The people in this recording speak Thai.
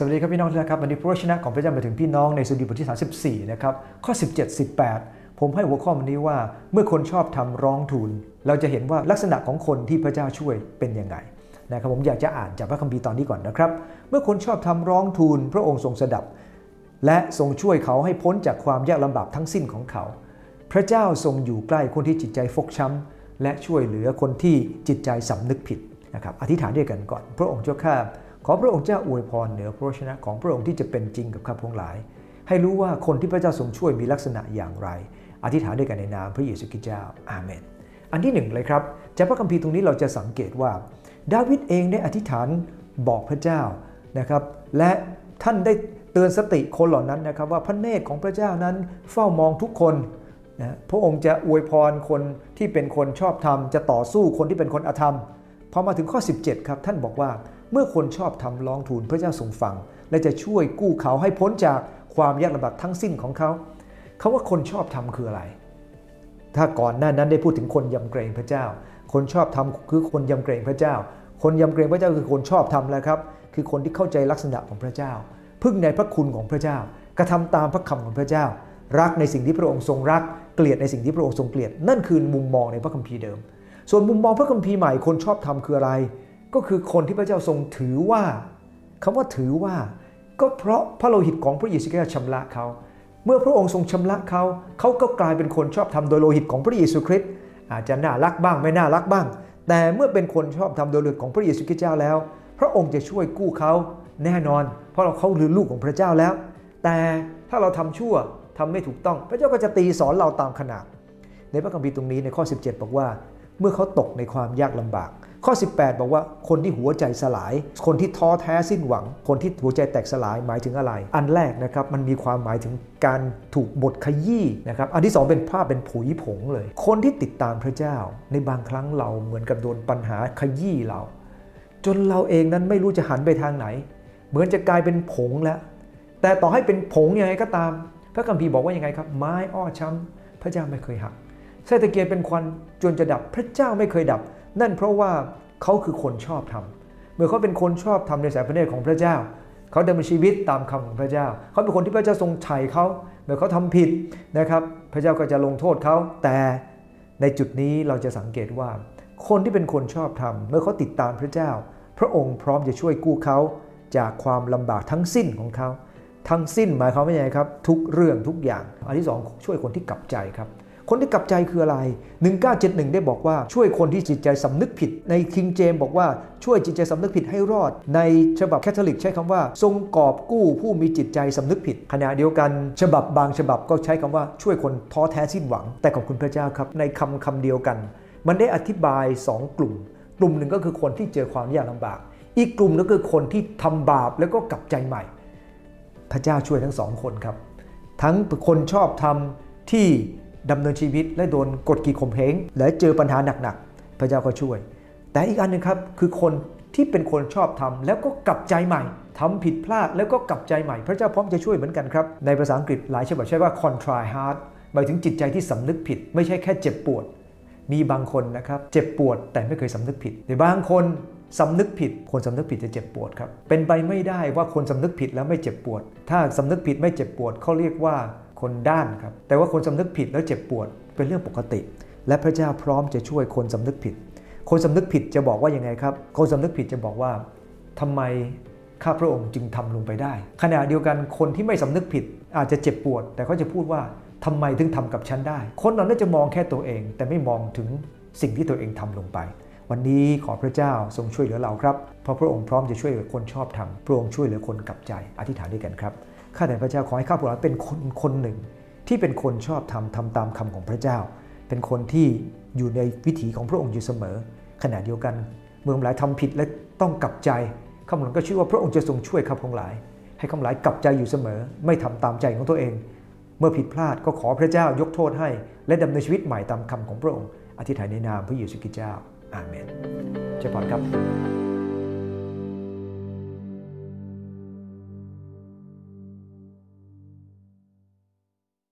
สวัสดีครับพี่น้องทุกท่านครับวันนี้พระวจนะของพระเจ้ามาถึงพี่น้องในสุดีบทที่ 34 นะครับ ข้อ 17 18 ผมให้หัวข้อวันนี้ว่าเมื่อคนชอบทำร้องทูล เราจะเห็นว่าลักษณะของคนที่พระเจ้าช่วยเป็นยังไงนะครับผมอยากจะอ่านจากพระคัมภีร์ตอนนี้ก่อนนะครับ เมื่อคนชอบทำร้องทูล พระองค์ทรงสดับ และทรงช่วยเขาให้พ้นจากความยากลำบากทั้งสิ้นของเขา พระเจ้าทรงอยู่ใกล้คนที่จิตใจฟกช้ำและช่วยเหลือคนที่จิตใจสำนึกผิดนะครับอธิษฐานด้วยกันก่อน พระองค์เจ้าข้า ขอพระองค์เจ้าอวยพรเหนือพระชนะของพระองค์ที่จะเป็นจริงกับข้าพงหลาย ให้รู้ว่าคนที่พระเจ้าทรงช่วยมีลักษณะอย่างไร อธิษฐานด้วยกันในนามพระเยซูคริสต์เจ้าอาเมน อันที่หนึ่งเลยครับจากพระคัมภีร์ตรงนี้เราจะสังเกตว่า ดาวิดเองได้อธิษฐานบอกพระเจ้านะครับ และท่านได้เตือนสติคนเหล่านั้นนะครับ ว่าพระเนตรของพระเจ้านั้นเฝ้ามองทุกคนนะพระองค์จะอวยพรคนที่เป็นคนชอบธรรม จะต่อสู้คนที่เป็นคนอธรรมพอมาถึงข้อ 17 ครับ ท่านบอกว่า เมื่อคนชอบทำร้องทูลพระเจ้าทรงฟัง และจะช่วยกู้เขาให้พ้นจากความยากลำบากทั้งสิ้นของเขาเขาว่าคนชอบทำคืออะไร ถ้าก่อนหน้านั้นได้พูดถึงคนยำเกรงพระเจ้า คนชอบทำคือคนยำเกรงพระเจ้า คนยำเกรงพระเจ้าคือคนชอบทำแล้วครับ คือคนที่เข้าใจลักษณะของพระเจ้า พึ่งในพระคุณของพระเจ้า กระทำตามพระคำของพระเจ้า รักในสิ่งที่พระองค์ทรงรัก เกลียดในสิ่งที่พระองค์ทรงเกลียด นั่นคือมุมมองในพระคัมภีร์เดิม ส่วนมุมมองพระคัมภีร์ใหม่คนชอบทำคืออะไร ก็คือคนที่พระเจ้าทรงถือว่าคำว่าถือว่า ก็เพราะพระโลหิตของพระเยซูคริสต์ชำระเขา เมื่อพระองค์ทรงชำระเขาเขาก็กลายเป็นคนชอบทำโดยโลหิตของพระเยซูคริสต์อาจจะน่ารักบ้างไม่น่ารักบ้าง แต่เมื่อเป็นคนชอบทำโดยโลหิตของพระเยซูคริสต์เจ้าแล้ว พระองค์จะช่วยกู้เขาแน่นอน เพราะเราเขาลือลูกของพระเจ้าแล้ว แต่ถ้าเราทำชั่วทำไม่ถูกต้อง พระเจ้าก็จะตีสอนเราตามขนาดในพระคัมภีร์ตรงนี้ในข้อ 17 บอกว่า เมื่อเขาตกในความยากลำบาก ข้อ 18 บอกว่าคนที่หัวใจสลาย คนที่ท้อแท้สิ้นหวัง คนที่หัวใจแตกสลายหมายถึงอะไร อันแรกนะครับมันมีความหมายถึงการถูกบทขยี้นะครับอันที่ 2 เป็นภาพเป็นผุยผงเลย คนที่ติดตามพระเจ้า ในบางครั้งเราเหมือนกับโดนปัญหาขยี้เรา จนเราเองนั้นไม่รู้จะหันไปทางไหน เหมือนจะกลายเป็นผงแล้ว แต่ต่อให้เป็นผงยังไงก็ตาม พระคัมภีร์บอกว่ายังไงครับ ไม้อ้อช้ำพระเจ้าไม่เคยหักเศรษฐกิจเป็นควันจนจะดับพระเจ้าไม่เคยดับ นั่นเพราะว่าเขาคือคนชอบทำเมื่อเขาเป็นคนชอบทำในสายพระเนตรของพระเจ้า เขาดำเนินชีวิตตามคำของพระเจ้า เขาเป็นคนที่พระเจ้าทรงไถ่เขาเมื่อเขาทำผิดนะครับ พระเจ้าก็จะลงโทษเขา แต่ในจุดนี้เราจะสังเกตว่า คนที่เป็นคนชอบทำเมื่อเขาติดตามพระเจ้า พระองค์พร้อมจะช่วยกู้เขาจากความลำบากทั้งสิ้นของเขา ทั้งสิ้นหมายความว่าอย่างไรครับ ทุกเรื่องทุกอย่าง อันที่สองช่วยคนที่กลับใจครับ คนที่กลับใจคืออะไร 1971 ได้บอกว่าช่วยคนที่จิตใจสำนึกผิด ในคิงเจมบอกว่าช่วยจิตใจสำนึกผิดให้รอด ในฉบับแคทอลิกใช้คำว่า ทรงกอบกู้ผู้มีจิตใจสำนึกผิด ขณะเดียวกัน ฉบับบางฉบับก็ใช้คำว่าช่วยคนท้อแท้สิ้นหวัง แต่ขอบคุณพระเจ้าครับ ในคำคำเดียวกัน มันได้อธิบาย 2 กลุ่ม กลุ่มหนึ่งก็คือคนที่เจอความยากลำบาก อีกกลุ่มนึงก็คือคนที่ทำบาปแล้วก็กลับใจใหม่ พระเจ้าช่วยทั้งสองคนครับ ทั้งคนชอบทำที่ ดำเนินชีวิตและโดนกดขี่ข่มเหงและเจอปัญหาหนักๆ พระเจ้าก็ช่วย แต่อีกอันหนึ่งครับคือคนที่เป็นคนชอบทำแล้วก็กลับใจใหม่ทำผิดพลาดแล้วก็กลับใจใหม่ พระเจ้าพร้อมจะช่วยเหมือนกันครับ ในภาษาอังกฤษหลายฉบับใช้ว่า contrite heart หมายถึงจิตใจที่สำนึกผิด ไม่ใช่แค่เจ็บปวด มีบางคนนะครับเจ็บปวดแต่ไม่เคยสำนึกผิดแต่บางคนสำนึกผิด คนสำนึกผิดจะเจ็บปวดครับ เป็นไปไม่ได้ว่าคนสำนึกผิดแล้วไม่เจ็บปวด ถ้าสำนึกผิดไม่เจ็บปวดเขาเรียกว่า คนด้านครับ แต่ว่าคนสำนึกผิดแล้วเจ็บปวดเป็นเรื่องปกติ และพระเจ้าพร้อมจะช่วยคนสำนึกผิด คนสำนึกผิดจะบอกว่ายังไงครับ คนสำนึกผิดจะบอกว่าทำไมข้าพระองค์จึงทำลงไปได้ ขณะเดียวกันคนที่ไม่สำนึกผิดอาจจะเจ็บปวด แต่เขาจะพูดว่าทำไมถึงทำกับฉันได้ คนเหล่านั้จะมองแค่ตัวเอง แต่ไม่มองถึงสิ่งที่ตัวเองทำลงไป วันนี้ขอพระเจ้าทรงช่วยเหลือเราครับ เพราะพระองค์พร้อมจะช่วยเหลือคนชอบทำพระองค์ช่วยเหลือคนกับใจ อธิษฐานด้วยกันครับ ข้าแต่พระเจ้าขอให้ข้าพเจ้าเป็นคนคนหนึ่ง ที่เป็นคนชอบทำทำตามคำของพระเจ้า เป็นคนที่อยู่ในวิถีของพระองค์อยู่เสมอ ขณะเดียวกัน เมื่อหลายทำผิดและต้องกลับใจข้าพเจ้าก็เชื่อว่าพระองค์จะทรงช่วยข้าพเจ้าหลาย ให้ข้าพเจ้ากลับใจอยู่เสมอ ไม่ทำตามใจของตัวเอง เมื่อผิดพลาดก็ขอพระเจ้ายกโทษให้ และดำเนินชีวิตใหม่ตามคำของพระองค์อธิษฐานในนามพระเยซูคริสต์เจ้าอาเมนเจ้าพรครับ